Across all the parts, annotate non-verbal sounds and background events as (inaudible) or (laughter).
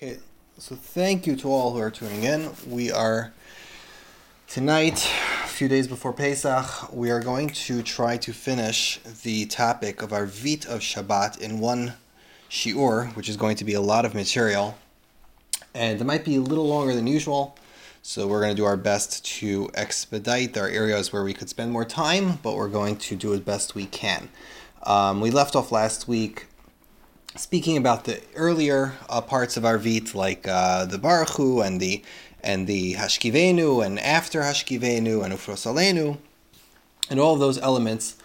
Okay, so thank you to all who are tuning in. We are tonight, a few days before Pesach, we are going to try to finish the topic of Arvit of Shabbat in one shiur, which is going to be a lot of material, and it might be a little longer than usual. So we're going to do our best to expedite. There are areas where we could spend more time, but we're going to do as best we can. Um, we left off last week speaking about the earlier uh, parts of Arvit, like uh, the Baruchu and the and the Hashkivenu, and after Hashkivenu and Ufrosalenu, and all those elements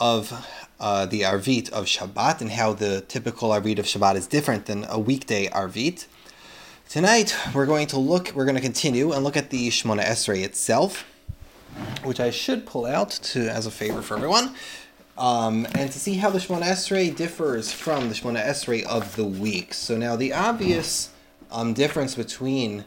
of uh, the Arvit of Shabbat, and how the typical Arvit of Shabbat is different than a weekday Arvit. Tonight, we're going to look, we're going to continue and look at the Shmona Esrei itself, which I should pull out to as a favor for everyone um, and to see how the Shemona Esrei differs from the Shemona Esrei of the week. So now the obvious um, difference between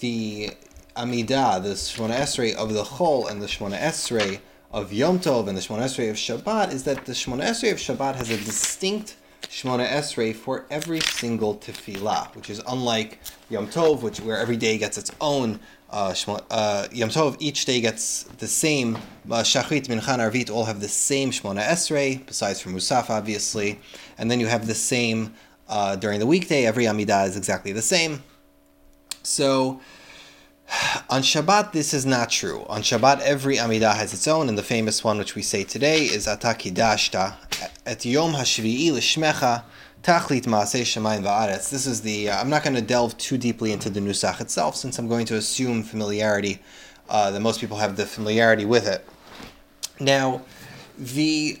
the Amidah, the Shemona Esrei of the Chol, and the Shemona Esrei of Yom Tov and the Shemona Esrei of Shabbat is that the Shemona Esrei of Shabbat has a distinct Shemona Esrei for every single tefillah, which is unlike Yom Tov, which where every day gets its own uh, uh, Yom Tov, each day gets the same. Uh, Shachrit, Mincha, Arvit all have the same Shmona Esrei, besides for Musaf, obviously. And then you have the same uh, during the weekday. Every Amidah is exactly the same. So on Shabbat, this is not true. On Shabbat, every Amidah has its own, and the famous one which we say today is Ata Kidashta. Et Yom HaShvi'i L'Shmecha. Tachlit Maaseh Shemayim Va'aretz. This is the. Uh, I'm not going to delve too deeply into the Nusach itself, since I'm going to assume familiarity, uh, that most people have the familiarity with it. Now, the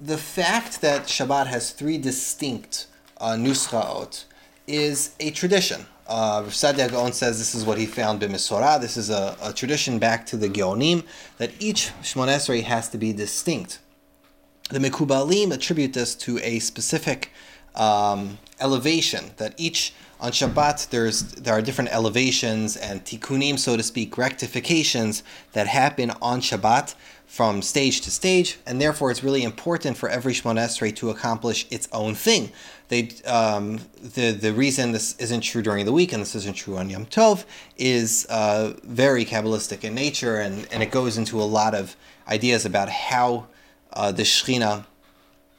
the fact that Shabbat has three distinct uh, nuschaot is a tradition. Uh, Sadia Gaon says this is what he found b'Mesorah. This is a, a, tradition back to the Geonim that each Shmon Esrei has to be distinct. The Mekubalim attribute this to a specific um, elevation that each on Shabbat there's there are different elevations and tikkunim, so to speak, rectifications that happen on Shabbat from stage to stage, and therefore it's really important for every Shemon Esrei to accomplish its own thing. They um, the the reason this isn't true during the week and this isn't true on Yom Tov is uh, very kabbalistic in nature, and and it goes into a lot of ideas about how uh, the Shechina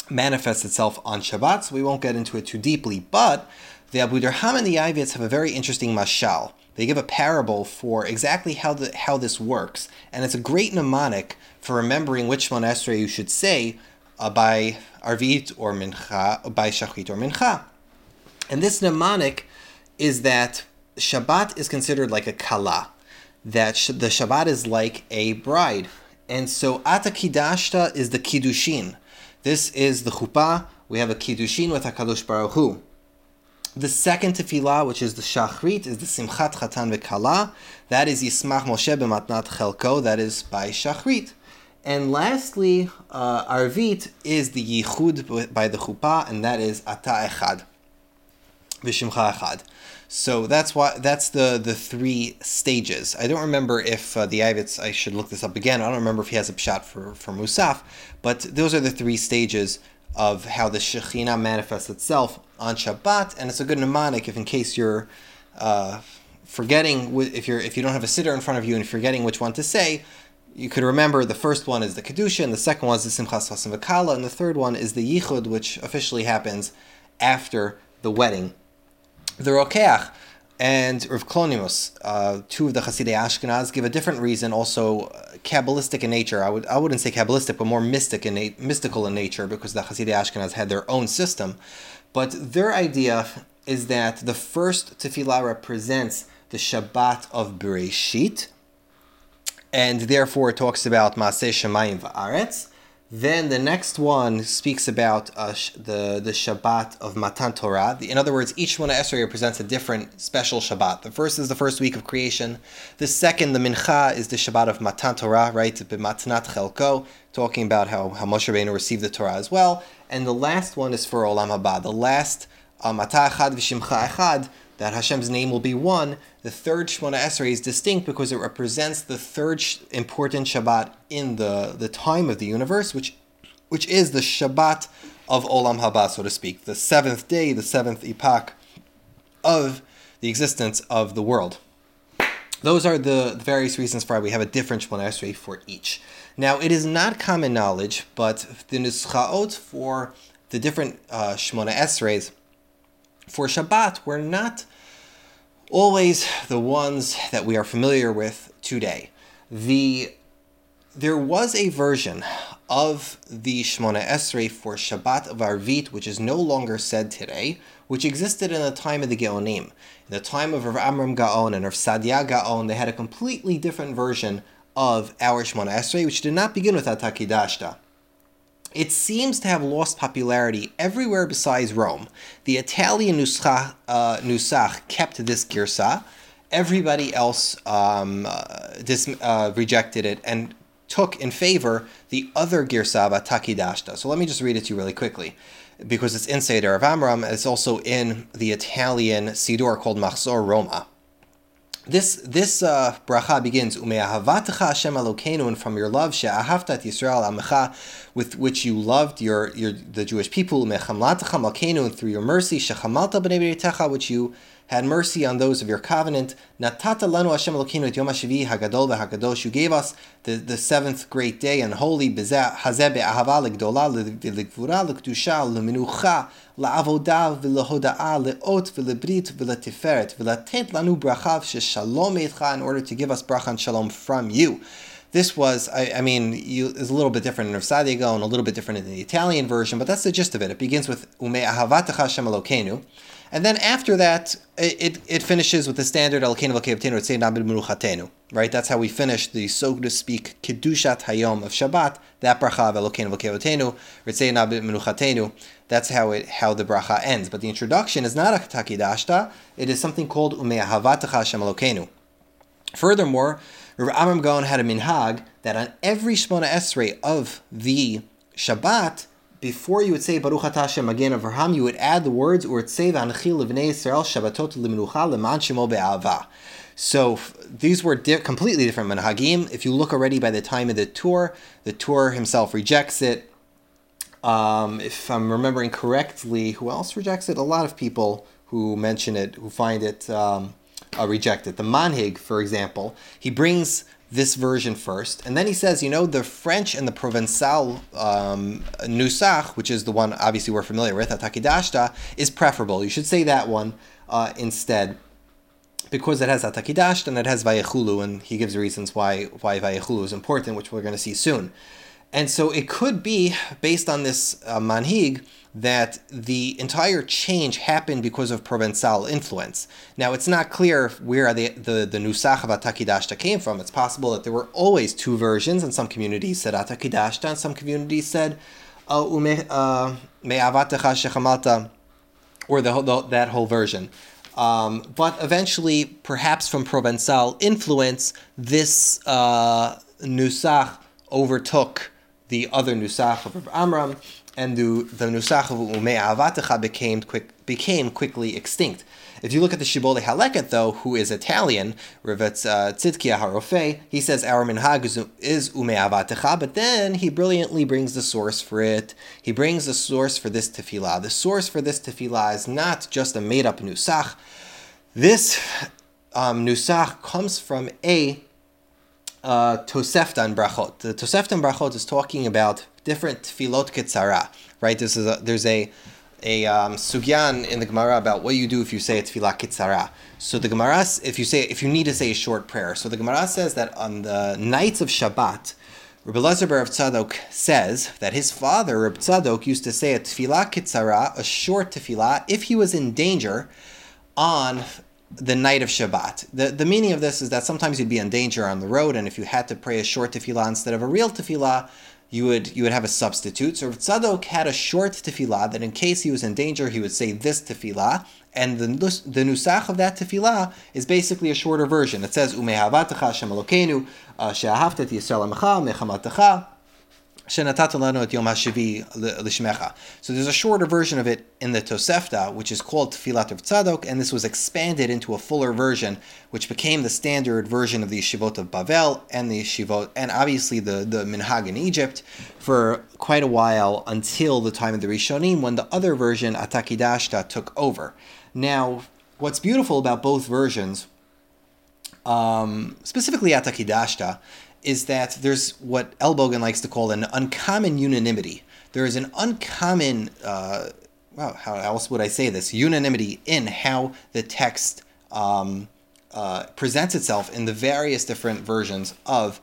manifests itself on Shabbat, so we won't get into it too deeply. But the Abu Dirham and the Yavitz have a very interesting mashal. They give a parable for exactly how the, how this works, and it's a great mnemonic for remembering which Shmona Esrei you should say uh, by Arvit or Mincha, by Shachrit or Mincha. And this mnemonic is that Shabbat is considered like a kala, that the Shabbat is like a bride. And so Ata Kidashta is the Kiddushin. This is the Chuppah. We have a Kiddushin with HaKadosh Baruch Hu. The second tefillah, which is the Shachrit, is the Simchat Chatan V'Kala. That is Yismach Moshe b'matnat Chelko. That is by Shachrit. And lastly, uh, Arvit is the Yichud by the Chuppah, and that is Ata Echad. V'Shimcha Echad. So that's why that's the the three stages. I don't remember if uh, the Yavitz. I should look this up again. I don't remember if he has a shot for for Musaf, but those are the three stages of how the Shekhinah manifests itself on Shabbat, and it's a good mnemonic if in case you're uh, forgetting if you're if you don't have a siddur in front of you and forgetting which one to say. You could remember the first one is the Kedusha, and the second one is the Simchas V'Kala, and the third one is the Yichud, which officially happens after the wedding the Rokeach and Rav Klonimus, uh, two of the Hasidei Ashkenaz, give a different reason, also uh, Kabbalistic in nature. I would I wouldn't say Kabbalistic, but more mystic in na- mystical in nature, because the Hasidei Ashkenaz had their own system. But their idea is that the first tefillah represents the Shabbat of Bereshit, and therefore it talks about Maaseh Shemayim Va'aretz. Then the next one speaks about uh, the the Shabbat of Matan Torah. In other words, each one of Esrei represents a different special Shabbat. The first is the first week of creation. The second, the Mincha, is the Shabbat of Matan Torah, right? B'matnat Chelko, talking about how, how Moshe Rabbeinu received the Torah as well. And the last one is for Olam Haba. The last, uh, Mata Echad V'Shimcha Echad, that Hashem's name will be one. The third Shemona Esrei is distinct because it represents the third important Shabbat in the, the time of the universe, which which is the Shabbat of Olam Haba, so to speak, the seventh day, the seventh epoch of the existence of the world. Those are the various reasons why we have a different Shemona Esrei for each. Now, it is not common knowledge, but the Nuschaot for the different uh, Shemona Esreis for Shabbat were not always the ones that we are familiar with today. The there was a version of the Shemona Esrei for Shabbat of Arvit, which is no longer said today, which existed in the time of the Geonim. In the time of Rav Amram Gaon and Rav Sadia Gaon, they had a completely different version of our Shemona Esrei, which did not begin with Atakidashta. It seems to have lost popularity everywhere besides Rome. The Italian Nusach, uh, Nusach kept this girsa. Everybody else um, uh, dis- uh, rejected it and took in favor the other girsa of Takidashta. So let me just read it to you really quickly because it's in Seder of Amram. It's also in the Italian Siddur called Machzor Roma. This this uh, bracha begins Ume'ahavatecha Hashem Elokeinu, and from your love she'ahavtat Yisrael Amecha, with which you loved your, your the Jewish people. Ume'chamlatecha Malkeinu, and through your mercy shechamalta b'nei which you had mercy on those of your covenant. Natata lanu Hashem Elokeinu et Yom Hagadol v'Hagadosh. You gave us the, the seventh great day and holy hazeh be'ahava legdola legvura legdusha lemenucha la'avodah v'lehoda'a le'ot v'lebrit v'letiferet v'latet lanu brachav sheshalom eitcha in order to give us bracha shalom from you. This was, I, I mean, you, is a little bit different in Rav Sadia Gaon and a little bit different in the Italian version, but that's the gist of it. It begins with Ume ahavatecha Elokeinu. And then after that, it, it finishes with the standard right? That's how we finish the, so to speak, Kiddushat Hayom of Shabbat, that bracha of Elokeinu Menuchatenu. That's how it how the bracha ends. But the introduction is not a takidashta, it is something called Ume'ahavatecha Hashem Elokeinu. Furthermore, Rav Amram Gaon had a minhag that on every Shmona Esrei of the Shabbat, before you would say Baruch Hashem Magen Avraham, you would add the words or say V'anchi Livnei Yisrael Shabbatot Limenucha Leman Shemo Be'ava. So these were di- completely different manhagim. If you look already by the time of the Tur, the Tur himself rejects it. Um, if I'm remembering correctly, who else rejects it? A lot of people who mention it, who find it um, uh, rejected. The Manhig, for example, he brings this version first. And then he says, you know, the French and the Provençal um, Nusach, which is the one obviously we're familiar with, Atakidashta, is preferable. You should say that one uh, instead because it has Atakidashta and it has Vayechulu, and he gives reasons why, why Vayechulu is important, which we're going to see soon. And so it could be, based on this uh, manhig, that the entire change happened because of Provençal influence. Now, it's not clear where the, the, the Nusach of Atakidashta came from. It's possible that there were always two versions, and some communities said Atakidashta, and some communities said uh, uh, Me'avatecha Shechamalta, or the, the, that whole version. Um, but eventually, perhaps from Provençal influence, this uh, Nusach overtook the other Nusach of Amram, and the, the Nusach of Umei Avatecha became, quick, became quickly extinct. If you look at the Shibbolei Haleket, though, who is Italian, Rivet uh, Tzidkia Harofe, he says our minhag is, is Umei Avatecha, but then he brilliantly brings the source for it. He brings the source for this tefillah. The source for this tefillah is not just a made up Nusach. This um, Nusach comes from a uh, Tosefta Brachot. The Tosefta and Brachot is talking about different tefillot ketzara, right? This is a, there's a a um, sugyan in the Gemara about what you do if you say a tefillah ketzara. So the Gemara, if you say if you need to say a short prayer, so the Gemara says that on the nights of Shabbat, Rabbi Lezer Bar Tzadok says that his father, Rabbi Tzadok, used to say a tefillah ketzara, a short tefillah, if he was in danger on the night of Shabbat. The, the meaning of this is that sometimes you'd be in danger on the road, and if you had to pray a short tefillah instead of a real tefillah, you would you would have a substitute. So Tzadok had a short tefillah that in case he was in danger, he would say this tefillah, and the the nusach of that tefillah is basically a shorter version. It says Umehavatacha Hashem Elokeinu uh, She'ahavtet Yisrael Amecha Mechamatecha. So there's a shorter version of it in the Tosefta, which is called Tfilat of Tzadok, and this was expanded into a fuller version, which became the standard version of the Yeshivot of Bavel and the Yeshivot, and obviously the, the Minhag in Egypt for quite a while until the time of the Rishonim, when the other version, Atakidashta, took over. Now, what's beautiful about both versions, um, specifically Atakidashta, is that there's what Elbogen likes to call an uncommon unanimity. There is an uncommon, uh, well, how else would I say this? Unanimity in how the text um, uh, presents itself in the various different versions of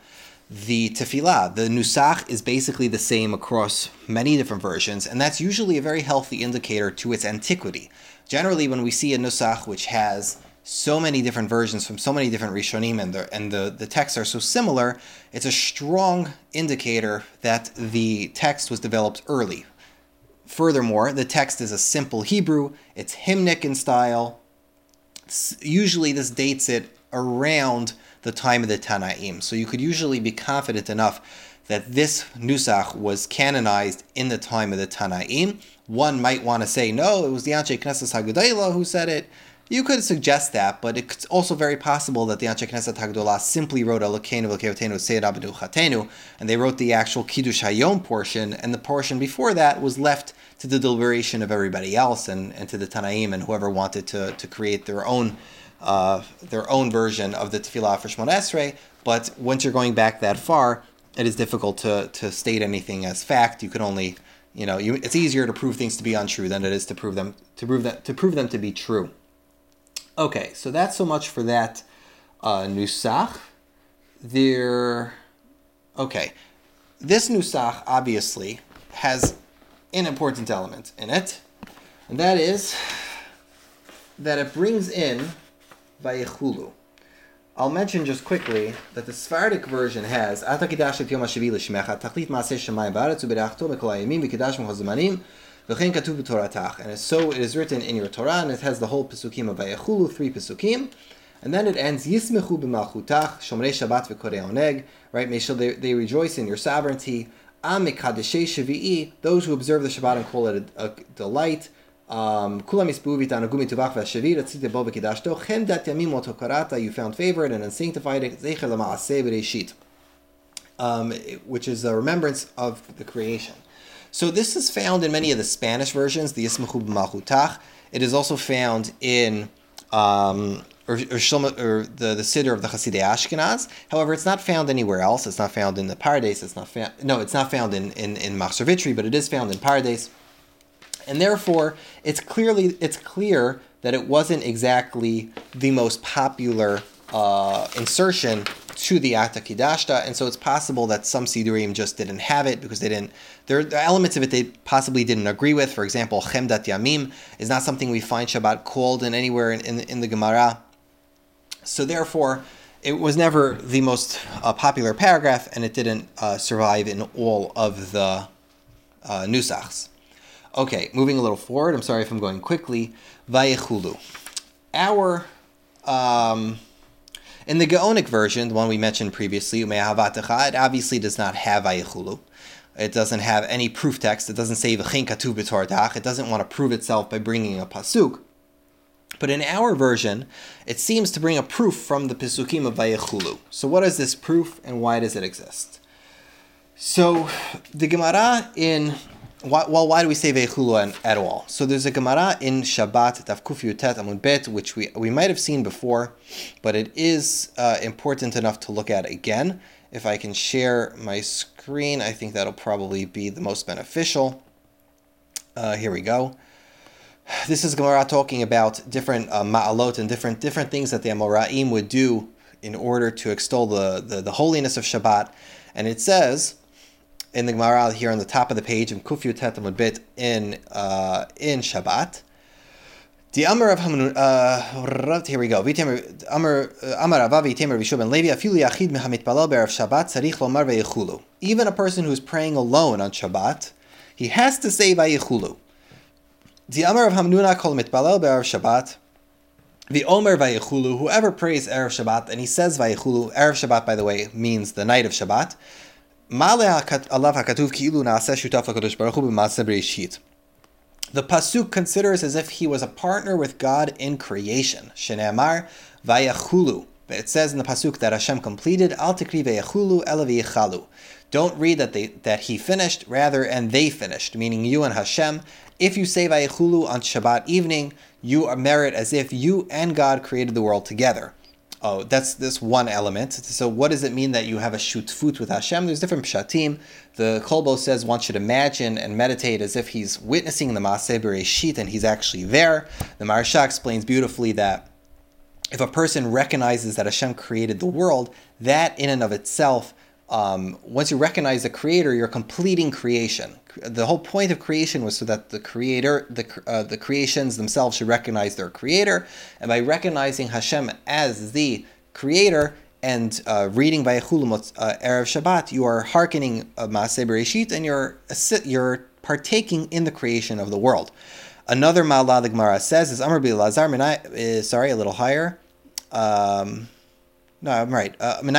the tefillah. The nusach is basically the same across many different versions, and that's usually a very healthy indicator to its antiquity. Generally, when we see a nusach which has so many different versions from so many different Rishonim and the, and the, the texts are so similar, it's a strong indicator that the text was developed early. Furthermore, the text is a simple Hebrew, it's hymnic in style. Usually, this dates it around the time of the Tanaim. So you could usually be confident enough that this Nusach was canonized in the time of the Tanaim. One might want to say, no, it was the Anshe Knesset Hagdolah who said it. You could suggest that, but it's also very possible that the Anshe Knesset Hagdolah simply wrote Elokeinu v'Keotenu Seir Abadu Chatenu, and they wrote the actual Kiddush Hayom portion, and the portion before that was left to the deliberation of everybody else and, and to the Tanaim and whoever wanted to, to create their own uh, their own version of the Tefillah for Shemon Esrei. But once you're going back that far, it is difficult to, to state anything as fact. You can only, you know, you, it's easier to prove things to be untrue than it is to prove them to prove that to prove them to be true. Okay, so that's so much for that uh, nusach. There, okay, this nusach obviously has an important element in it, and that is that it brings in vayechulu. I'll mention just quickly that the Sephardic version has V'chein katuv. And so it is written in your Torah, and it has the whole Pesukim of Vayechulu, three Pesukim. And then it ends, Yismechu b'malchutach, Shomrei Shabbat v'korei oneg, right? May shall they, they rejoice in your sovereignty. Am mekadeshei shavi'i, those who observe the Shabbat and call it a, a delight. Um, Kulam isbu v'tanagum mituvach v'ashavir, atzite bo v'kidashto, chem dat yamim otokarata, you found favored and unsanctified zecher l'ma'aseh b'reishit. Um, which is a remembrance of the creation. So this is found in many of the Spanish versions, the Yismachu B'Malchutach. It is also found in um, or, or, or the, the Siddur of the Hasidei Ashkenaz. However, it's not found anywhere else. It's not found in the Pardes. It's not found. No, it's not found in in in Machzor Vitry, but it is found in Pardes. And therefore, it's clearly it's clear that it wasn't exactly the most popular uh, insertion to the Ata Atakidashta, and so it's possible that some Sidurim just didn't have it because they didn't. There are elements of it they possibly didn't agree with. For example, Chemdat Yamim is not something we find Shabbat called in anywhere in, in, in the Gemara. So therefore, it was never the most uh, popular paragraph, and it didn't uh, survive in all of the uh, Nusachs. Okay, moving a little forward. I'm sorry if I'm going quickly. Vayechulu. Our um, in the Gaonic version, the one we mentioned previously, it obviously does not have Ayichulu. It doesn't have any proof text. It doesn't say V'chin katu b'tortach. It doesn't want to prove itself by bringing a pasuk. But in our version, it seems to bring a proof from the Pisukim of Vayechulu. So what is this proof and why does it exist? So the Gemara in why, well, why do we say Veichulu at all? So there's a Gemara in Shabbat, Tafkuf Yutet Amud Bet, which we, we might have seen before, but it is uh, important enough to look at again. If I can share my screen, I think that'll probably be the most beneficial. Uh, here we go. This is Gemara talking about different uh, ma'alot and different different things that the Amoraim would do in order to extol the, the, the holiness of Shabbat. And it says, in the Gemara here on the top of the page in Kufyu Tetamud Bit in uh, in Shabbat. The Amar of Hamun, uh, here we go. Amar uh, Avavi Tamer Vishu ben Levi Afilu Yachid Mehamit Balal Be'erav Shabbat Tzarich Lomar Ve'yichulu. Even a person who's praying alone on Shabbat, he has to say Vayichulu. The Amar of Hamnuna Kol Mitbalal Be'erav Shabbat. The Omer Vayichulu. Whoever prays Erev Shabbat and he says Vayichulu. Erev Shabbat, by the way, means the night of Shabbat. The pasuk considers as if he was a partner with God in creation. Shene'amar vayachulu. It says in the pasuk that Hashem completed al tikri vayachulu ela Don't read that they that he finished, rather, and they finished, meaning you and Hashem. If you say vayachulu on Shabbat evening, you merit as if you and God created the world together. Oh, that's this one element. So, what does it mean that you have a shutfut with Hashem? There's different pshatim. The Kolbo says one should imagine and meditate as if he's witnessing the Maaseh Bereshit and he's actually there. The Maharsha explains beautifully that if a person recognizes that Hashem created the world, that in and of itself um, once you recognize the creator, you're completing creation. The whole point of creation was so that the creator, the uh, the creations themselves should recognize their creator, and by recognizing Hashem as the creator and uh, reading Vayechulim uh, Erev Shabbat, you are hearkening uh, Maaseh Bereshit, and you're you're partaking in the creation of the world. Another Ma'ala the Gemara says is Amr Lazar. Uh, sorry, a little higher. Um, no, I'm right. Uh, and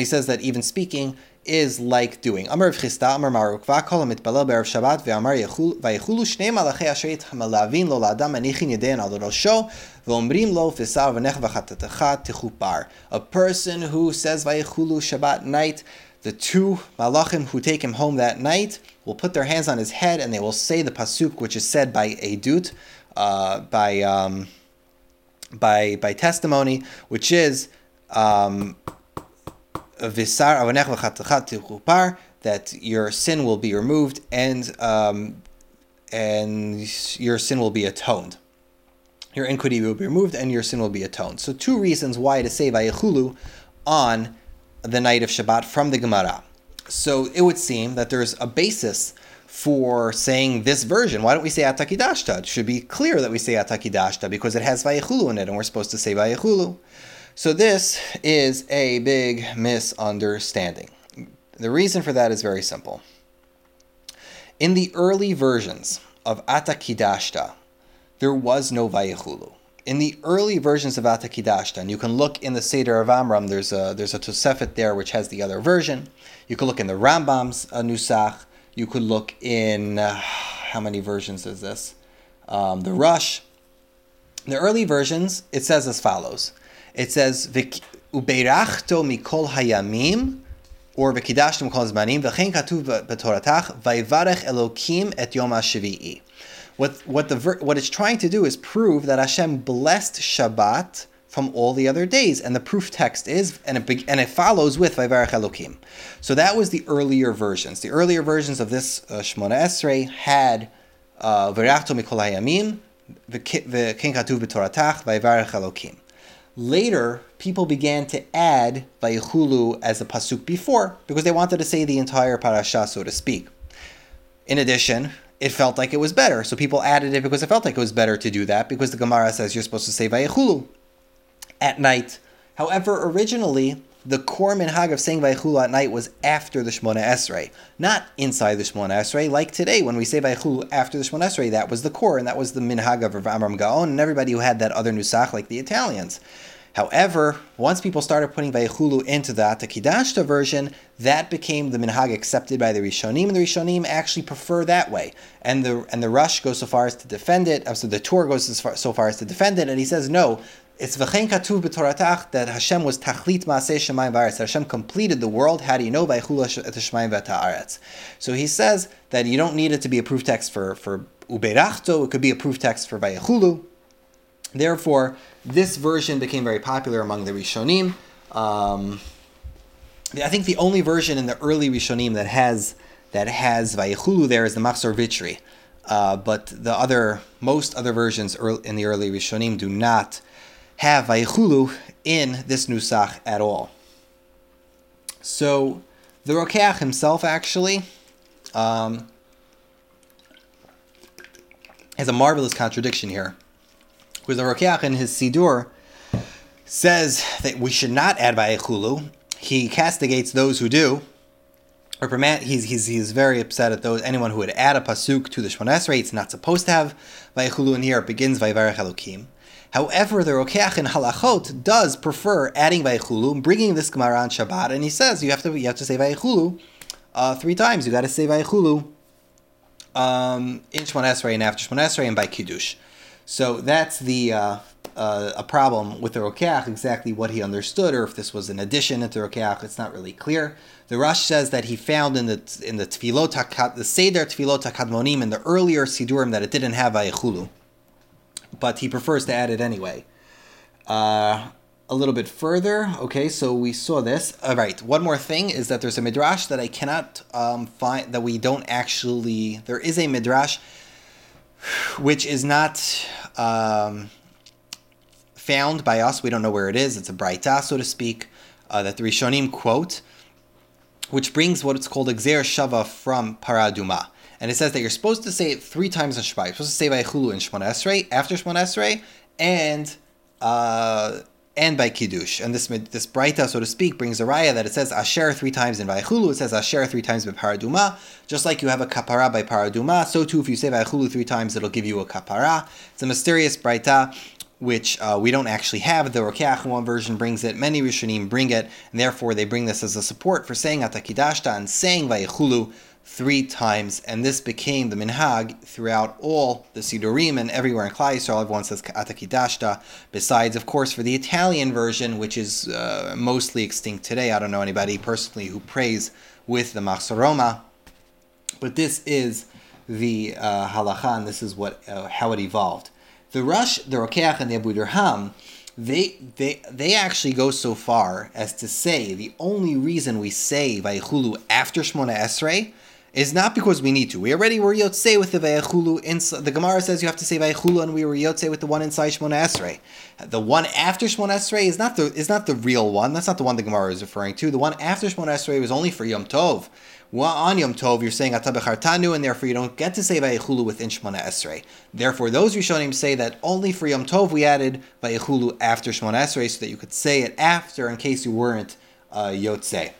he says that even speaking is like doing. Amar of Chisda, Amar Marukva, Kol mitbalel be'erev Shabbat, ve'amar vayechulu shnei malachei asherit hamalavin lo la'adam anichin yedein al rosho, ve'omrim lo fisar v'nech v'chatatecha tichupar. A person who says vayechulu Shabbat night, the two malachim who take him home that night will put their hands on his head and they will say the pasuk which is said by Edut, uh, by... Um, by by testimony, which is um, that your sin will be removed and um, and your sin will be atoned. Your iniquity will be removed and your sin will be atoned. So two reasons why to say Vayechulu on the night of Shabbat from the Gemara. So it would seem that there's a basis for saying this version. Why don't we say Atakidashta? It should be clear that we say Atakidashta because it has Vayechulu in it and we're supposed to say Vayechulu. So this is a big misunderstanding. The reason for that is very simple. In the early versions of Atakidashta, there was no Vayechulu. In the early versions of Atakidashta, and you can look in the Seder of Amram, there's a, there's a Tosefet there which has the other version. You can look in the Rambam's uh, Nusach you could look in uh, how many versions is this? Um, the Rosh. The early versions, it says as follows. It says ubeirachto mikol hayamim, or v'kidashtem kol zmanim, v'chein katuv b'toratach, v'yivarech elokim et yom ha'shevi'i. What what the what it's trying to do is prove that Hashem blessed Shabbat from all the other days. And the proof text is, and it, and it follows with Vayvarech Elokim. So that was the earlier versions. The earlier versions of this uh, Shmona Esrei had uh, V'rachto mikol hayamim, v'kin katuv b'toratach, Vayvarech Elokim. Later, people began to add Vayichulu as a pasuk before because they wanted to say the entire parasha, so to speak. In addition, it felt like it was better, so people added it because it felt like it was better to do that because the Gemara says you're supposed to say Vayichulu at night. However, originally, the core minhag of saying Vaychulu at night was after the Shmona Esrei, not inside the Shmona Esrei. Like today, when we say Vaychulu after the Shmona Esrei, that was the core, and that was the minhag of Rav Amram Gaon and everybody who had that other nusach, like the Italians. However, once people started putting Vaychulu into the Atakidashta version, that became the minhag accepted by the Rishonim, and the Rishonim actually prefer that way. And the and the Rosh goes so far as to defend it. Uh, so the Tur goes so far, so far as to defend it, and he says no it's v'chein katuv b'toratach that Hashem was tachlit maaseh shemayim v'aretz. Hashem completed the world. How do you know? V'chula et shemayim v'ta'aretz. So he says that you don't need it to be a proof text for for uberachto. It could be a proof text for vayechulu. Therefore, this version became very popular among the Rishonim. Um, I think the only version in the early Rishonim that has that has vayechulu there is the Machzor Vitry. Uh, but the other, most other versions in the early Rishonim do not have Vayichulu in this Nusach at all. So the Rokeach himself actually um, has a marvelous contradiction here. Because the Rokeach in his Sidur says that we should not add Vayichulu. He castigates those who do. He's, he's, he's very upset at those anyone who would add a pasuk to the Shemona Esrei. It's not supposed to have Vayichulu in here. It begins Vayivarech Elokim. However, the Rokeach in Halachot does prefer adding Vayichulu, bringing this Gemara on Shabbat, and he says you have to you have to say Vayichulu uh, three times. You got to say Vayichulu um, in Shemon Esrei and after Shemon Esrei and by Kiddush. So that's the uh, uh, a problem with the Rokeach, exactly what he understood, or if this was an addition into Rokeach, it's not really clear. The Rosh says that he found in the in the Tfilot the Seder Tfilot Hakadmonim in the earlier Sidurim that it didn't have Vayichulu but he prefers to add it anyway. Uh, a little bit further, okay, so we saw this. All right, one more thing is that there's a midrash that I cannot um, find, that we don't actually, there is a midrash which is not um, found by us. We don't know where it is. It's a braita, so to speak, uh, that the Rishonim quote, which brings what it's called Exer Shava from Paraduma and it says that you're supposed to say it three times in Shabbat. You're supposed to say Vayichulu in Shemona Esrei, after Shemona Esrei, and uh, and by Kiddush. And this this Braita, so to speak, brings a raya that it says Asher three times in Vayichulu, it says Asher three times by Paraduma. Just like you have a kapara by Paraduma, so too if you say Vayichulu three times, it'll give you a kapara. It's a mysterious Braita which uh, we don't actually have. The Rokeach version brings it. Many Rishonim bring it, and therefore they bring this as a support for saying Atakidashta and saying Vayichulu three times, and this became the minhag throughout all the Sidurim and everywhere in Klal Yisrael. Everyone says Atakidashta. Besides, of course, for the Italian version, which is uh, mostly extinct today. I don't know anybody personally who prays with the Machzoroma, but this is the uh, halacha, and this is what uh, how it evolved. The Rosh, the Rokeach, and the Abu Dirham they they they actually go so far as to say the only reason we say Vayichulu after Shmona Esrei is not because we need to. We already were Yotze with the Vayachulu. The Gemara says you have to say Vayachulu, and we were Yotze with the one inside Shmona Esrei. The one after Shmona Esrei is not the is not the real one. That's not the one the Gemara is referring to. The one after Shmona Esrei was only for Yom Tov. Well, on Yom Tov, you're saying Atabechartanu, and therefore you don't get to say Vayachulu within Shmona Esrei. Therefore, those Rishonim say that only for Yom Tov we added Vayachulu after Shmona Esrei, so that you could say it after in case you weren't uh, Yotze.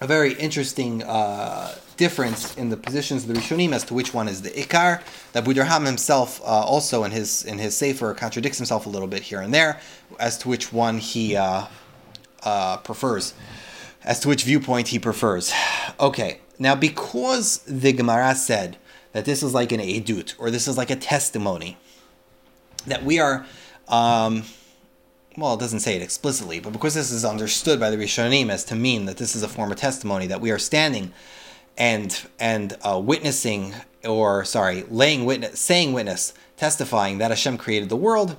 A very interesting. Uh, difference in the positions of the Rishonim as to which one is the Ikar. That Buderham himself uh, also in his in his Sefer contradicts himself a little bit here and there as to which one he uh, uh, prefers, as to which viewpoint he prefers. Okay, now because the Gemara said that this is like an edut or this is like a testimony, that we are. Um, well, it doesn't say it explicitly, but because this is understood by the Rishonim as to mean that this is a form of testimony, that we are standing and and uh, witnessing or sorry, laying witness, saying witness, testifying that Hashem created the world.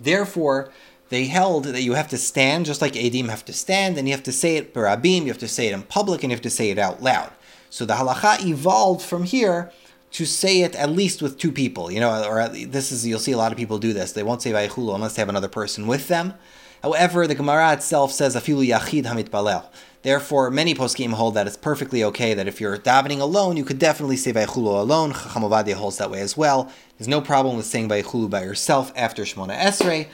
Therefore, they held that you have to stand just like Eidim have to stand, and you have to say it barabim, you have to say it in public, and you have to say it out loud. So the halacha evolved from here to say it at least with two people, you know, or this is you'll see a lot of people do this. They won't say vayichulu unless they have another person with them. However, the Gemara itself says afilu yachid hamit balel. Therefore, many poskim hold that it's perfectly okay that if you're davening alone, you could definitely say Vayichulu alone. Chacham holds that way as well. There's no problem with saying Vayichulu by yourself after Shemona Esrei.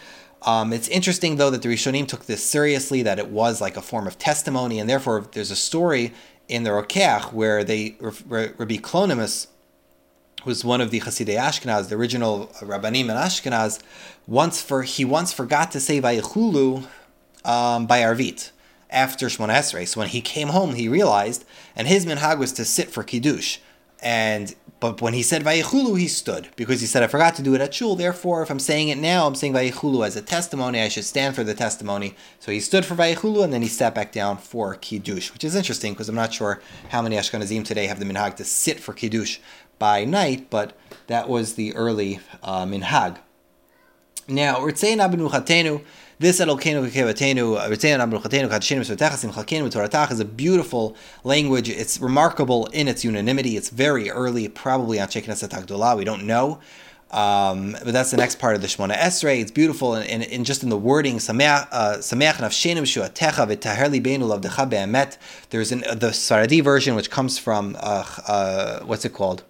Um, it's interesting though that the Rishonim took this seriously, that it was like a form of testimony, and therefore there's a story in the Rokeach where they Rabbi Clonimus, who's one of the Hasidei Ashkenaz, the original Rabbanim in Ashkenaz, once for he once forgot to say Vayichulu um, by Arvit after Shmona Esrei. So when he came home, he realized, and his minhag was to sit for kiddush. And but when he said Vayichulu, he stood because he said, I forgot to do it at shul. Therefore, if I'm saying it now, I'm saying Vayichulu as a testimony. I should stand for the testimony. So he stood for Vayichulu and then he sat back down for Kiddush, which is interesting because I'm not sure how many Ashkenazim today have the minhag to sit for Kiddush by night, but that was the early uh, minhag. Now, Ritzein Abinu Chatenu this Elokenu Kevatenu, Ritzein Amruchatenu, Kadshinu Svetechas Imchalkenu Toratach is a beautiful language. It's remarkable in its unanimity. It's very early, probably on Shekinah Agdolah. We don't know. Um, but that's the next part of the Shemona Esrei. It's beautiful, and, and, and just in the wording, Sameach uh, nafshenu shuatecha v'taher libeinu lavdecha be'emet. There's an, the Saradi version, which comes from uh, uh, what's it called?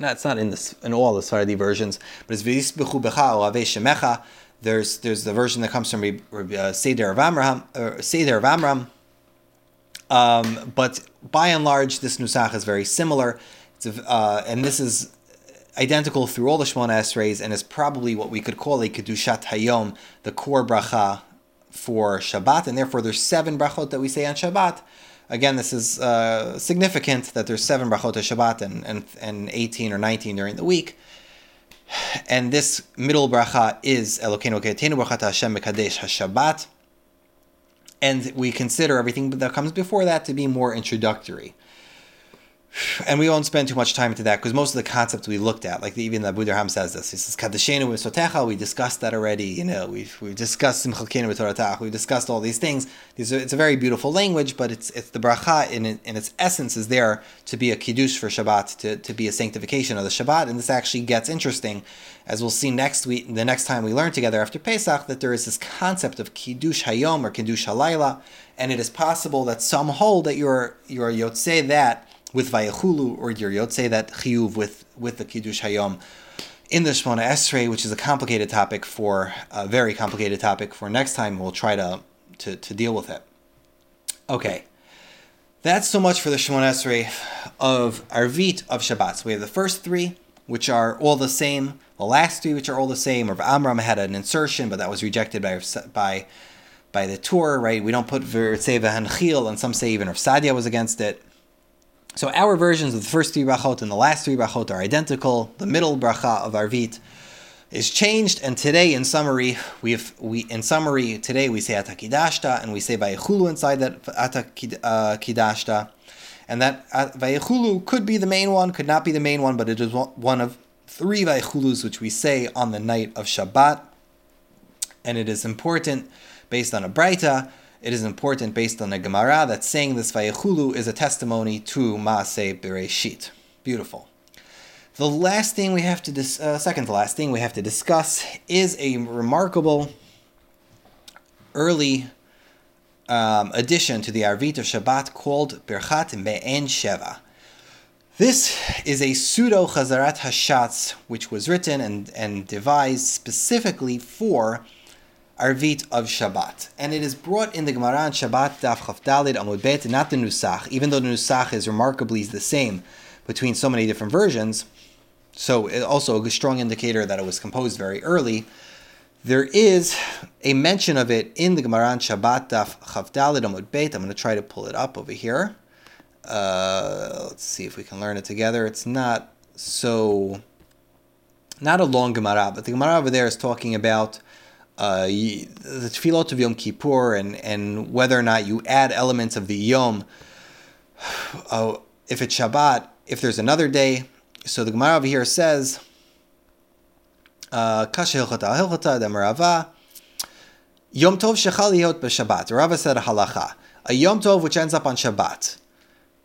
No, it's not in this in all the Saradi versions, but it's v'yisbechu shemecha. There's there's the version that comes from uh, Seder of Amram, or Seder of Amram, Um, but by and large, this nusach is very similar. A, uh, and this is identical through all the Shemona Esreis and is probably what we could call a Kedushat Hayom, the core bracha for Shabbat. And therefore, there's seven brachot that we say on Shabbat. Again, this is uh, significant that there's seven brachot Shabbat and, and, and 18 or 19 during the week. And this middle bracha is Elokeinu Keitenu Brachat Hashem Mekadesh HaShabbat. And we consider everything that comes before that to be more introductory and we won't spend too much time into that because most of the concepts we looked at, like even the Buddha says this, he says Kadashenu with Sotecha, we discussed that already. You know, we've we've discussed Simchalkenu B'Toratach, we discussed all these things. These are, it's a very beautiful language, but it's it's the bracha in in its essence is there to be a kiddush for Shabbat, to, to be a sanctification of the Shabbat, and this actually gets interesting, as we'll see next week, the next time we learn together after Pesach, that there is this concept of kiddush hayom or kiddush halayla, and it is possible that some hold that you're you're yotze that with Vayechulu or your Yotze that Chiyuv with, with the Kiddush Hayom in the Shemona Esrei, which is a complicated topic for a very complicated topic for next time. We'll try to, to, to deal with it. Okay. That's so much for the Shemona Esrei of Arvit of Shabbat. So we have the first three, which are all the same. The last three, which are all the same. Rav Amram had an insertion, but that was rejected by by by the Tur, right? We don't put Vertseva Hanchil, and some say even Rav Sadia was against it. So our versions of the first three brachot and the last three brachot are identical. The middle bracha of Arvit is changed, and today, in summary, we have we in summary today we say atakidashta and we say vayechulu inside that atakidashta, uh, and that uh, vayechulu could be the main one, could not be the main one, but it is one of three vayechulus which we say on the night of Shabbat, and it is important based on a brayta it is important based on the Gemara that saying this Vayechulu is a testimony to Maaseh Bereshit. Beautiful. The last thing we have to dis- uh, second to last thing we have to discuss is a remarkable early um, addition to the Arvit of Shabbat called Birchat Me'en Sheva. This is a pseudo Chazarat Hashatz, which was written and, and devised specifically for Arvit of Shabbat. And it is brought in the Gemara on Shabbat Daf Chavdalid Amud Bet, not the Nusach, even though the Nusach is remarkably the same between so many different versions. So also a strong indicator that it was composed very early. There is a mention of it in the Gemara on Shabbat Daf Chavdalid Amud Bet. I'm going to try to pull it up over here. Uh, let's see if we can learn it together. It's not so, not a long Gemara, but the Gemara over there is talking about uh, the tefillot of Yom Kippur and, and whether or not you add elements of the Yom. (sighs) Uh, if it's Shabbat, if there's another day. So the Gemara over here says, uh, Kasha Hilchata Hilchata Demarava. Yom Tov Shechal Yot b'Shabbat. Rava said a halacha. A Yom Tov which ends up on Shabbat.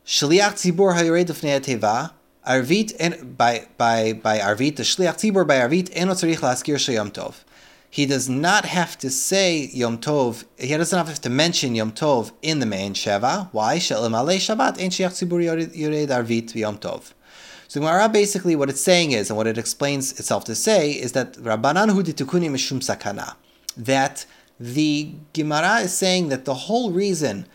Shliach Tzibur Hayored Lefnei Teva. Arvit by by by Arvit the Shliach Tzibur by Arvit eno tzarich laskir Yom Tov he does not have to say Yom Tov. He doesn't have to mention Yom Tov in the Me'en Sheva. Why? Shalom Alei Shabbat Ein Shiach Yored Arvit Yom Tov. So Gemara basically what it's saying is, and what it explains itself to say, is that Rabbanan Hu Ditukuni Mishum Sakana. That the Gemara is saying that the whole reason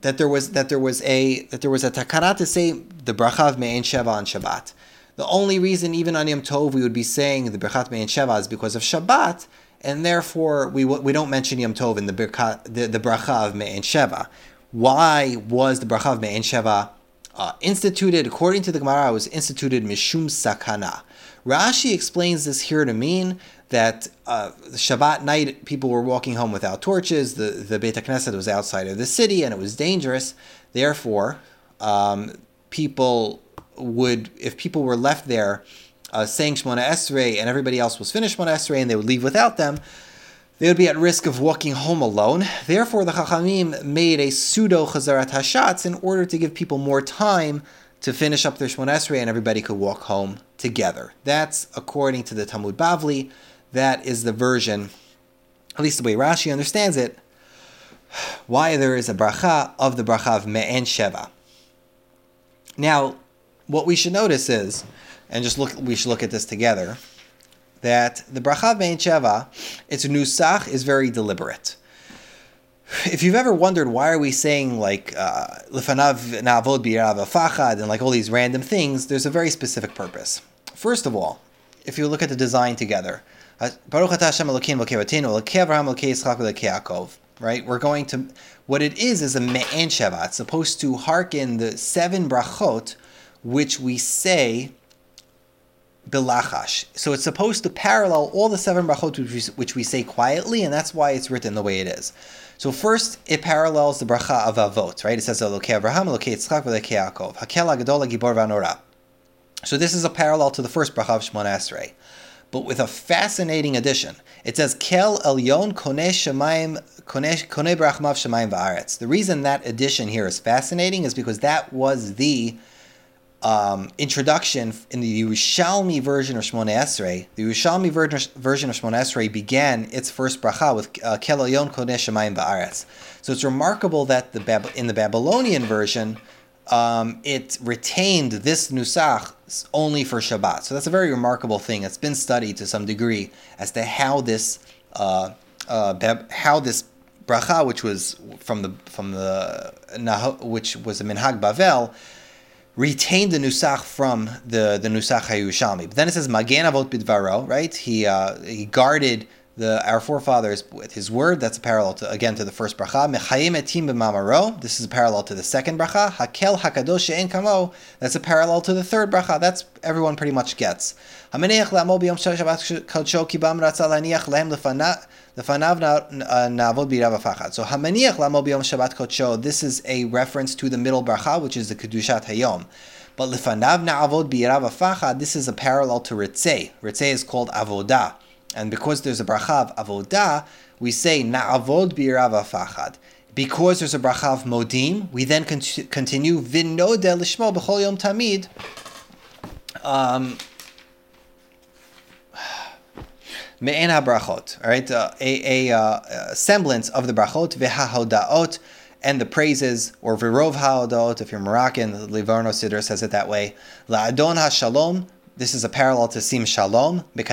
that there was that there was a that there was a takana to say the bracha of Me'en Sheva on Shabbat. The only reason even on Yom Tov we would be saying the brachat Me'en Sheva is because of Shabbat, and therefore we we don't mention Yom Tov in the birka, the, the bracha of Me'en Sheva. Why was the bracha of Me'en Sheva uh, instituted? According to the Gemara, it was instituted mishum sakana. Rashi explains this here to mean that uh, Shabbat night people were walking home without torches. The the Beit Knesset was outside of the city and it was dangerous. Therefore, um, people would if people were left there uh, saying Shemona Esrei and everybody else was finished Shemona Esrei and they would leave without them, they would be at risk of walking home alone. Therefore, the Chachamim made a pseudo Chazarat Hashatz in order to give people more time to finish up their Shemona Esrei and everybody could walk home together. That's according to the Talmud Bavli. That is the version, at least the way Rashi understands it, why there is a bracha of the bracha of Me'en Sheva. Now, what we should notice is and just look, we should look at this together, that the bracha Mein Sheva, its nusach is very deliberate. if you've ever wondered why are we saying like uh, lefanav navod fachad and like all these random things, there's a very specific purpose. First of all, if you look at the design together, uh, Hashem right? We're going to what it is is a me'en sheva. It's supposed to hearken the seven brachot, which we say bilachash. So it's supposed to parallel all the seven brachot which we, which we say quietly, and that's why it's written the way it is. So first, it parallels the bracha of Avot, right? It says Elokei Abraham, Elokei Yitzchak, Elokei Yaakov, Hakel Gadol Gibor Vanora. So this is a parallel to the first bracha of Shemona Esrei, but with a fascinating addition. It says Kel Elyon Koneh Shemaim Koneh Brachmav Shemaim Va'aretz. The reason that addition here is fascinating is because that was the um, introduction in the Yerushalmi version of Shmona Esrei. The Yerushalmi version of Shmona Esrei began its first bracha with uh, Kel Elyon Koneh Shemaim Va'aretz. So it's remarkable that the Bab- in the Babylonian version, um, it retained this nusach only for Shabbat. So that's a very remarkable thing. It's been studied to some degree as to how this uh, uh, how this bracha, which was from the from the which was a minhag Bavel, retained the nusach from the the nusach Hayushalmi. But then it says magen avot bidvaro, right? He uh, he guarded the our forefathers with his word. That's a parallel to again to the first bracha. Mechayim etim b'mamaro. This is a parallel to the second bracha. Hakel hakadosh she'en kamo. That's a parallel to the third bracha. That's everyone pretty much gets. Lamo shabbat kibam ratzal lehem lefana. So hamaniach lamo b'yom shabbat kodsho. This is a reference to the middle bracha, which is the kedushat hayom. But lefanav na'avod b'yirav This is a parallel to ritzei. Ritzei is called avodah. And because there's a bracha of avodah, we say na'avod b'irav afachad. Because there's a bracha of modim, we then con- continue vinode lishmo b'chol yom tamid. Um, me'en ha-brachot, all right, uh, a, a, uh, semblance of the brachot, ve'ha-hodaot, and the praises, or virov ha-hodaot, if you're Moroccan, Livorno Siddur says it that way, la'adon ha-shalom, this is a parallel to Sim Shalom. And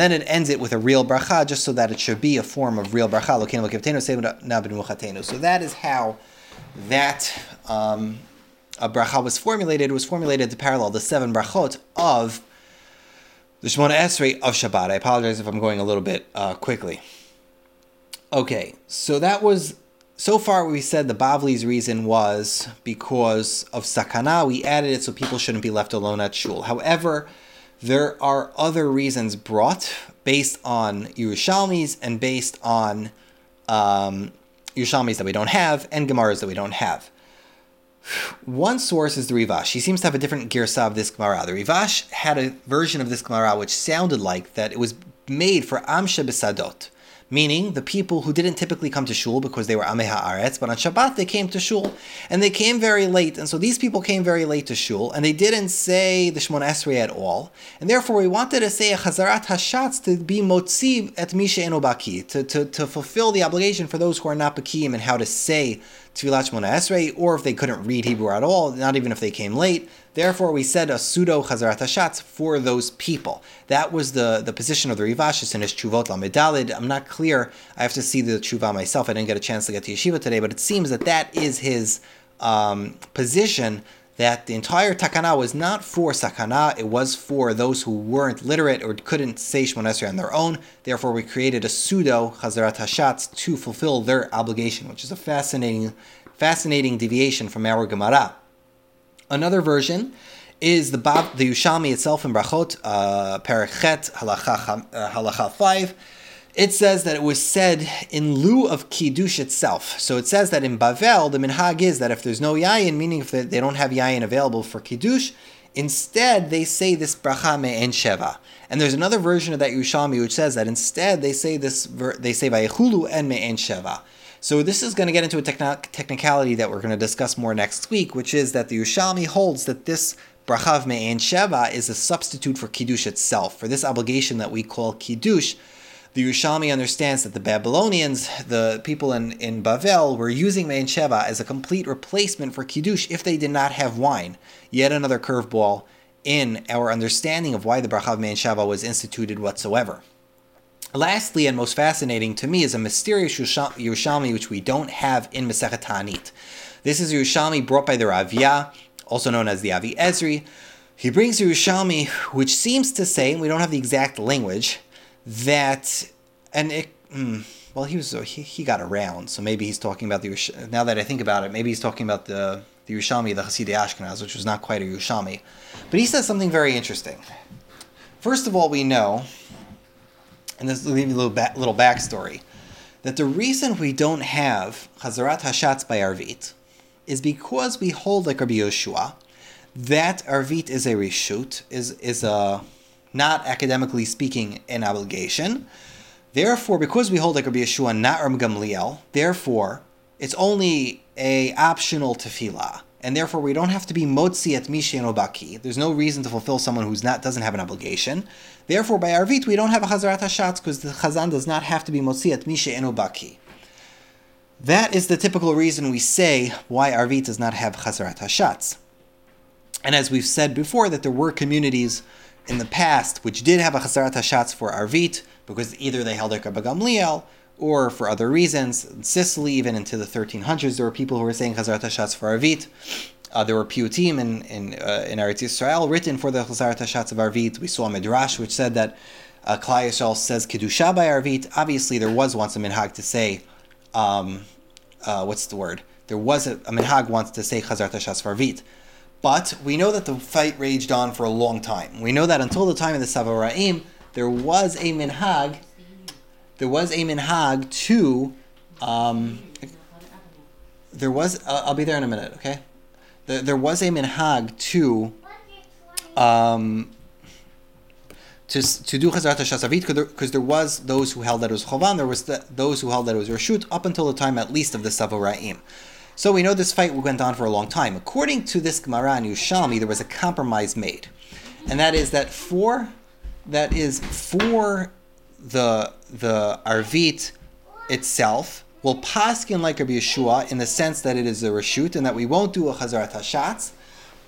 then it ends it with a real bracha, just so that it should be a form of real bracha. So that is how that um, a bracha was formulated. It was formulated to parallel the seven brachot of the Shemona Esrei of Shabbat. I apologize if I'm going a little bit uh, quickly. Okay, so that was so far, we said the Bavli's reason was because of sakana. We added it so people shouldn't be left alone at shul. However, there are other reasons brought based on Yerushalmis and based on um, Yerushalmis that we don't have and Gemaras that we don't have. One source is the Rivash. He seems to have a different girsa of this Gemara. The Rivash had a version of this Gemara which sounded like that it was made for Amsha Besadot meaning the people who didn't typically come to shul because they were Amei Haaretz, but on Shabbat they came to shul, and they came very late, and so these people came very late to shul, and they didn't say the Shmon Esrei at all, and therefore we wanted to say a Chazarat Hashatz to be Motziv et Misha Enobaki, to, to, to fulfill the obligation for those who are not Bakim and how to say Tfilat Shmona Esrei, or if they couldn't read Hebrew at all, not even if they came late. Therefore, we said a pseudo Chazarat Hashatz for those people. That was the, the position of the Rivashis in his Chuvot Lamedalid. I'm not clear. I have to see the Chuvah myself. I didn't get a chance to get to Yeshiva today, but it seems that that is his um, position that the entire takana was not for sakana, it was for those who weren't literate or couldn't say Shemon on their own. Therefore, we created a pseudo Chazarat Hashatz to fulfill their obligation, which is a fascinating, fascinating deviation from our Gemara. Another version is the Bab, the Yushami itself in Brachot, uh, halacha, uh, halacha 5 it says that it was said in lieu of kiddush itself. So it says that in Bavel, the minhag is that if there's no yayin, meaning if they don't have yayin available for kiddush, instead they say this bracha me'en sheva. And there's another version of that Yushami which says that instead they say this, they say vayechulu en me'en sheva. So this is going to get into a technicality that we're going to discuss more next week, which is that the Yushami holds that this bracha me'en sheva is a substitute for kiddush itself, for this obligation that we call kiddush the Yerushalmi understands that the Babylonians, the people in, in Bavel, were using Me'en Sheva as a complete replacement for Kiddush if they did not have wine. Yet another curveball in our understanding of why the bracha of Me'en Sheva was instituted whatsoever. Lastly, and most fascinating to me, is a mysterious Yerushalmi which we don't have in Masechet Ta'anit. This is Yerushalmi brought by the Ravia, also known as the Avi Ezri. He brings Yerushalmi, which seems to say, and we don't have the exact language, that, and it, mm, well, he was he, he got around, so maybe he's talking about the. Now that I think about it, maybe he's talking about the the Yerushalmi, the Hasidei Ashkenaz, which was not quite a Yerushalmi, but he says something very interesting. First of all, we know, and this will give you a little ba- little backstory, that the reason we don't have Chazarat Hashatz by Arvit is because we hold like Rabbi Yehoshua that Arvit is a reshut, is is a not academically speaking an obligation. Therefore, because we hold like Rabbi Yehoshua, not Rabbi Gamliel, therefore, it's only a optional tefillah, and therefore we don't have to be motzi at mishi and obaki. There's no reason to fulfill someone who's not doesn't have an obligation. Therefore, by Arvit, we don't have a chazarat hashatz because the chazan does not have to be motzi mishi and obaki. That is the typical reason we say why Arvit does not have chazarat hashatz. And as we've said before, that there were communities in the past which did have a chazarat hashatz for Arvit because either they held Rabbi Gamliel or for other reasons. In Sicily, even into the 1300s, there were people who were saying Chazarat Hashatz for Arvit. Uh, there were piyutim in in, uh, in Eretz Yisrael written for the Chazarat Hashatz of Arvit. We saw a midrash which said that uh, Klal Yisrael says kedusha by Arvit. Obviously, there was once a minhag to say, um, uh, what's the word? There was a, a minhag once to say Chazarat Hashatz for Arvit. But we know that the fight raged on for a long time. We know that until the time of the Savoraim, there was a minhag. There was a minhag to. Um, there was. Uh, I'll be there in a minute. Okay. There, there was a minhag to. Um, to, to do Chazarat Shasavit because there was those who held that it was Chovan, there was the, those who held that it was Rashut up until the time at least of the Savoraim. So we know this fight went on for a long time. According to this Gemara in Yushalmi, there was a compromise made, and that is that for that is for the the arvit itself will paskin like Rabbi Yehoshua in the sense that it is a reshut and that we won't do a chazarat hashatz,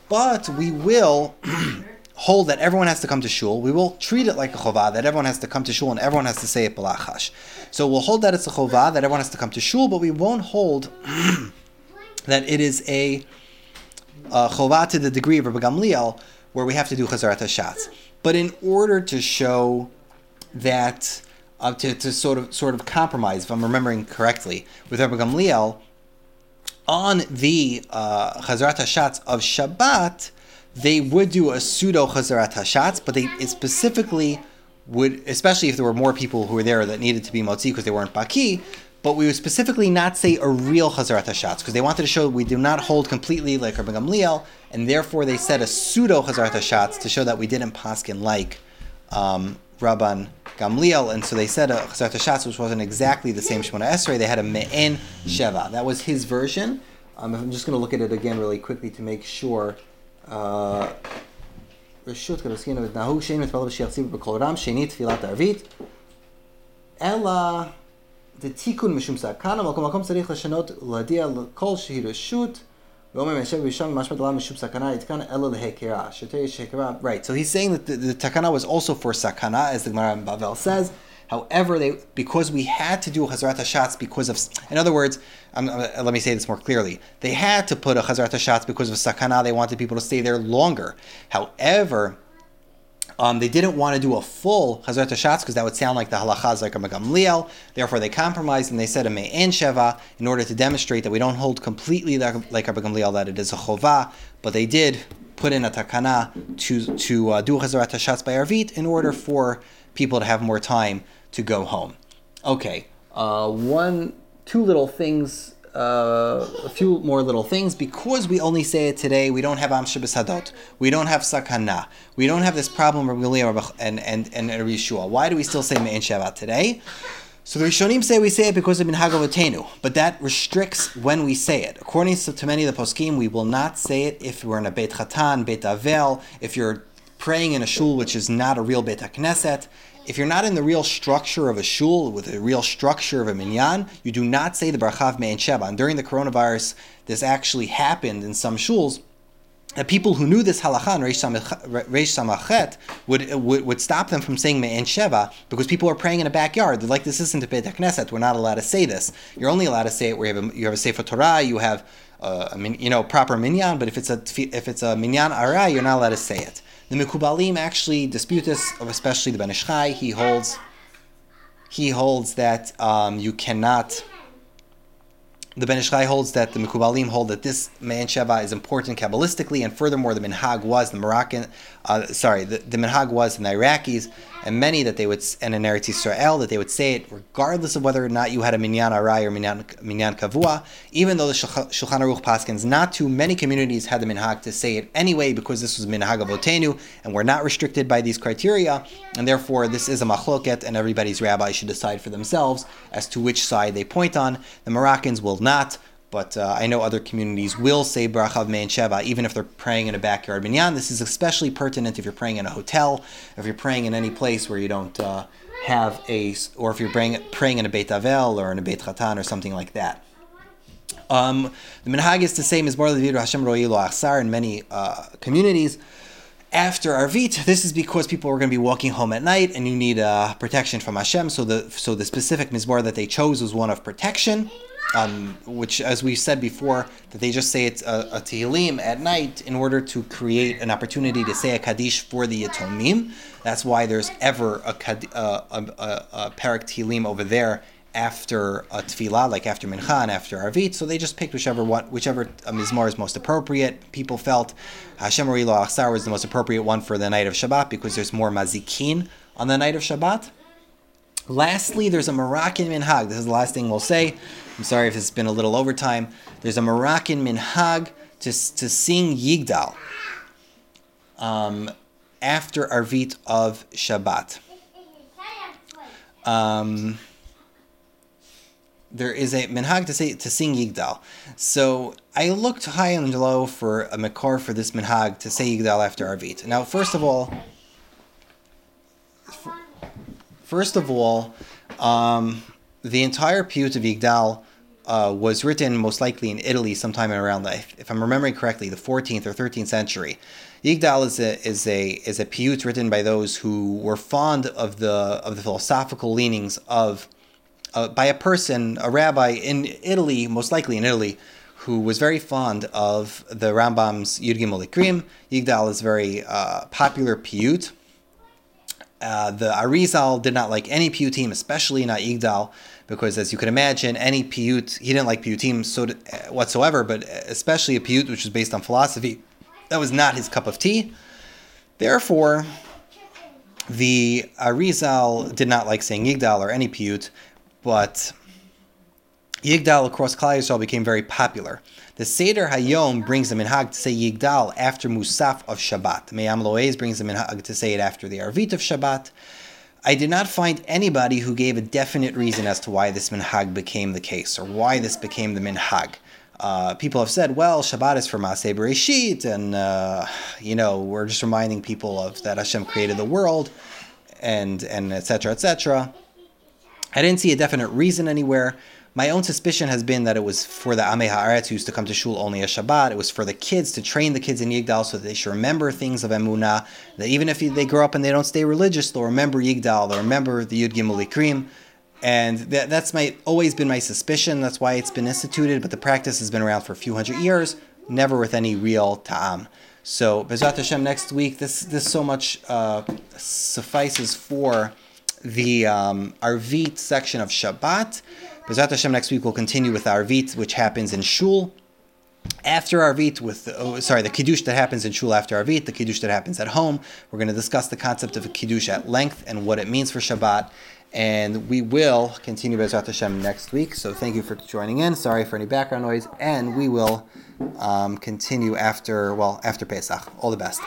but we will (clears throat) hold that everyone has to come to shul. We will treat it like a chovah that everyone has to come to shul and everyone has to say it balachash. So we'll hold that it's a chovah that everyone has to come to shul, but we won't hold (clears throat) that it is a, chovah to the degree of Rabbi Gamliel where we have to do chazarat hashatz. But in order to show that, uh, to, to sort of sort of compromise, if I'm remembering correctly, with Rabbi Gamliel, on the uh, Chazarat Hashatz of Shabbat, they would do a pseudo Chazarat Hashatz, but they specifically would, especially if there were more people who were there that needed to be Motzi because they weren't Baki, but we would specifically not say a real Chazarat Hashatz because they wanted to show we do not hold completely like Rabbi Gamliel, and therefore they said a pseudo Chazarat Hashatz to show that we didn't paskin like um, Rabban Gamliel, and so they said a Chazarat Hashatz which wasn't exactly the same Shemona Esrei. They had a Me'en Sheva. That was his version. Um, I'm just going to look at it again really quickly to make sure. רשות כדוסקין ונהוג שאין מתפלל שיחציב בקול רם, שני תפילת ערבית, אלא דתיקון משום סכנה, מקום מקום צריך לשנות ולהודיע לכל שהיא רשות Right, so he's saying that the, the takana was also for sakana, as the Gemara in Bavel says. However, they because we had to do a chazarat hashatz because of, in other words, let me say this more clearly. They had to put a chazarat hashatz because of sakana. They wanted people to stay there longer. However, um, they didn't want to do a full Chazrat Hashatz because that would sound like the halachas like a Gamliel. Therefore, they compromised and they said a Me'en Sheva in order to demonstrate that we don't hold completely like, like Rabbi Gamliel, that it is a Chovah, but they did put in a takana to, to uh, do Chazrat Hashatz by Arvit in order for people to have more time to go home. Okay, uh, one, two little things uh, a few more little things. Because we only say it today, we don't have Am Hadot. We don't have Sakana. We don't have this problem of and, and, and Rishua. Why do we still say Me'en Shabbat today? So the Rishonim say we say it because of Minhag Avotenu, but that restricts when we say it. According to, to many of the poskim, we will not say it if we're in a Beit Chatan, Beit Avel, if you're praying in a shul which is not a real Beit HaKnesset, if you're not in the real structure of a shul with a real structure of a minyan, you do not say the bracha of Me'en Sheva. And during the coronavirus, this actually happened in some shuls. that people who knew this halacha Reish Samachet would, would would stop them from saying Me'en Sheva because people are praying in a backyard. They're like, this isn't a Beit Knesset. We're not allowed to say this. You're only allowed to say it where you have a, you have a Sefer Torah, you have uh, a, you know proper minyan. But if it's a if it's a minyan ara, you're not allowed to say it. The Mikubalim actually dispute this, especially the Ben Ish Chai. He holds he holds that um, you cannot the Ben Ish Chai holds that the Mikubalim hold that this Me'en Sheva is important Kabbalistically, and furthermore, the Minhag was the Moroccan, uh, sorry, the, the Minhag was in the Iraqis, and many that they would, and in Eretz Yisrael, that they would say it regardless of whether or not you had a Minyan Arai or Minyan, minyan Kavua, even though the Shulchan Aruch Paskins, not too many communities had the Minhag to say it anyway, because this was Minhag Avotenu, and we're not restricted by these criteria, and therefore this is a machloket, and everybody's rabbi should decide for themselves as to which side they point on. The Moroccans will not. But uh, I know other communities will say Brachav Me'en Sheva, even if they're praying in a backyard minyan. This is especially pertinent if you're praying in a hotel, if you're praying in any place where you don't uh, have a, or if you're praying, praying in a Beit Avel or in a Beit Chatan or something like that. Um, the minhag is the same as Bar Hashem Ro'ilu Achsar in many uh, communities after Arvit, this is because people are going to be walking home at night, and you need uh, protection from Hashem. So the so the specific mizmor that they chose was one of protection, um, which, as we said before, that they just say it's a, a tehillim at night in order to create an opportunity to say a kaddish for the yatomim. That's why there's ever a, uh, a, a, a parak tehillim over there after a tefillah, like after mincha and after arvit. So they just picked whichever one, whichever mizmor is most appropriate. People felt Hashem Rilo Achsar was the most appropriate one for the night of Shabbat because there's more mazikin on the night of Shabbat. Lastly, there's a Moroccan minhag. This is the last thing we'll say. I'm sorry if it's been a little overtime. There's a Moroccan minhag to, to sing Yigdal um, after Arvit of Shabbat. Um, there is a minhag to say to sing Yigdal. So I looked high and low for a makor for this minhag to say Yigdal after Arvit. Now, first of all, first of all, um, the entire Piyut of Yigdal uh, was written most likely in Italy sometime around the, if I'm remembering correctly, the 14th or 13th century. Yigdal is a is a is a piyut written by those who were fond of the of the philosophical leanings of uh, by a person, a rabbi in Italy, most likely in Italy, who was very fond of the Rambam's Yud Gimel. Yigdal is very uh, popular piyut. Uh, the Arizal did not like any piyutim, especially not Yigdal, because as you can imagine, any piyut, he didn't like piyutim so uh, whatsoever, but especially a piyut which was based on philosophy, that was not his cup of tea. Therefore, the Arizal did not like saying Yigdal or any piyut, but Yigdal across Klal Yisrael became very popular. The Seder Hayom brings the minhag to say Yigdal after Musaf of Shabbat. Me'am Loez brings the minhag to say it after the Arvit of Shabbat. I did not find anybody who gave a definite reason as to why this minhag became the case or why this became the minhag. Uh, people have said, well, Shabbat is for Maseh Bereshit, and uh, you know we're just reminding people of that Hashem created the world, and and etc. etc. I didn't see a definite reason anywhere. My own suspicion has been that it was for the Amei Haaretz who used to come to shul only a Shabbat. It was for the kids to train the kids in Yigdal so that they should remember things of Emunah. That even if they grow up and they don't stay religious, they'll remember Yigdal. They'll remember the Yud Gimel Ikrim. And that, that's my always been my suspicion. That's why it's been instituted. But the practice has been around for a few hundred years, never with any real ta'am. So Bezrat Hashem next week. This this so much uh, suffices for the um, Arvit section of Shabbat. Bezrat Hashem next week we'll continue with Arvit, which happens in Shul. After Arvit, with the, oh, sorry, the Kiddush that happens in Shul after Arvit, the Kiddush that happens at home. We're going to discuss the concept of a Kiddush at length and what it means for Shabbat. And we will continue Bezrat Hashem next week. So thank you for joining in. Sorry for any background noise. And we will um, continue after, well, after Pesach. All the best.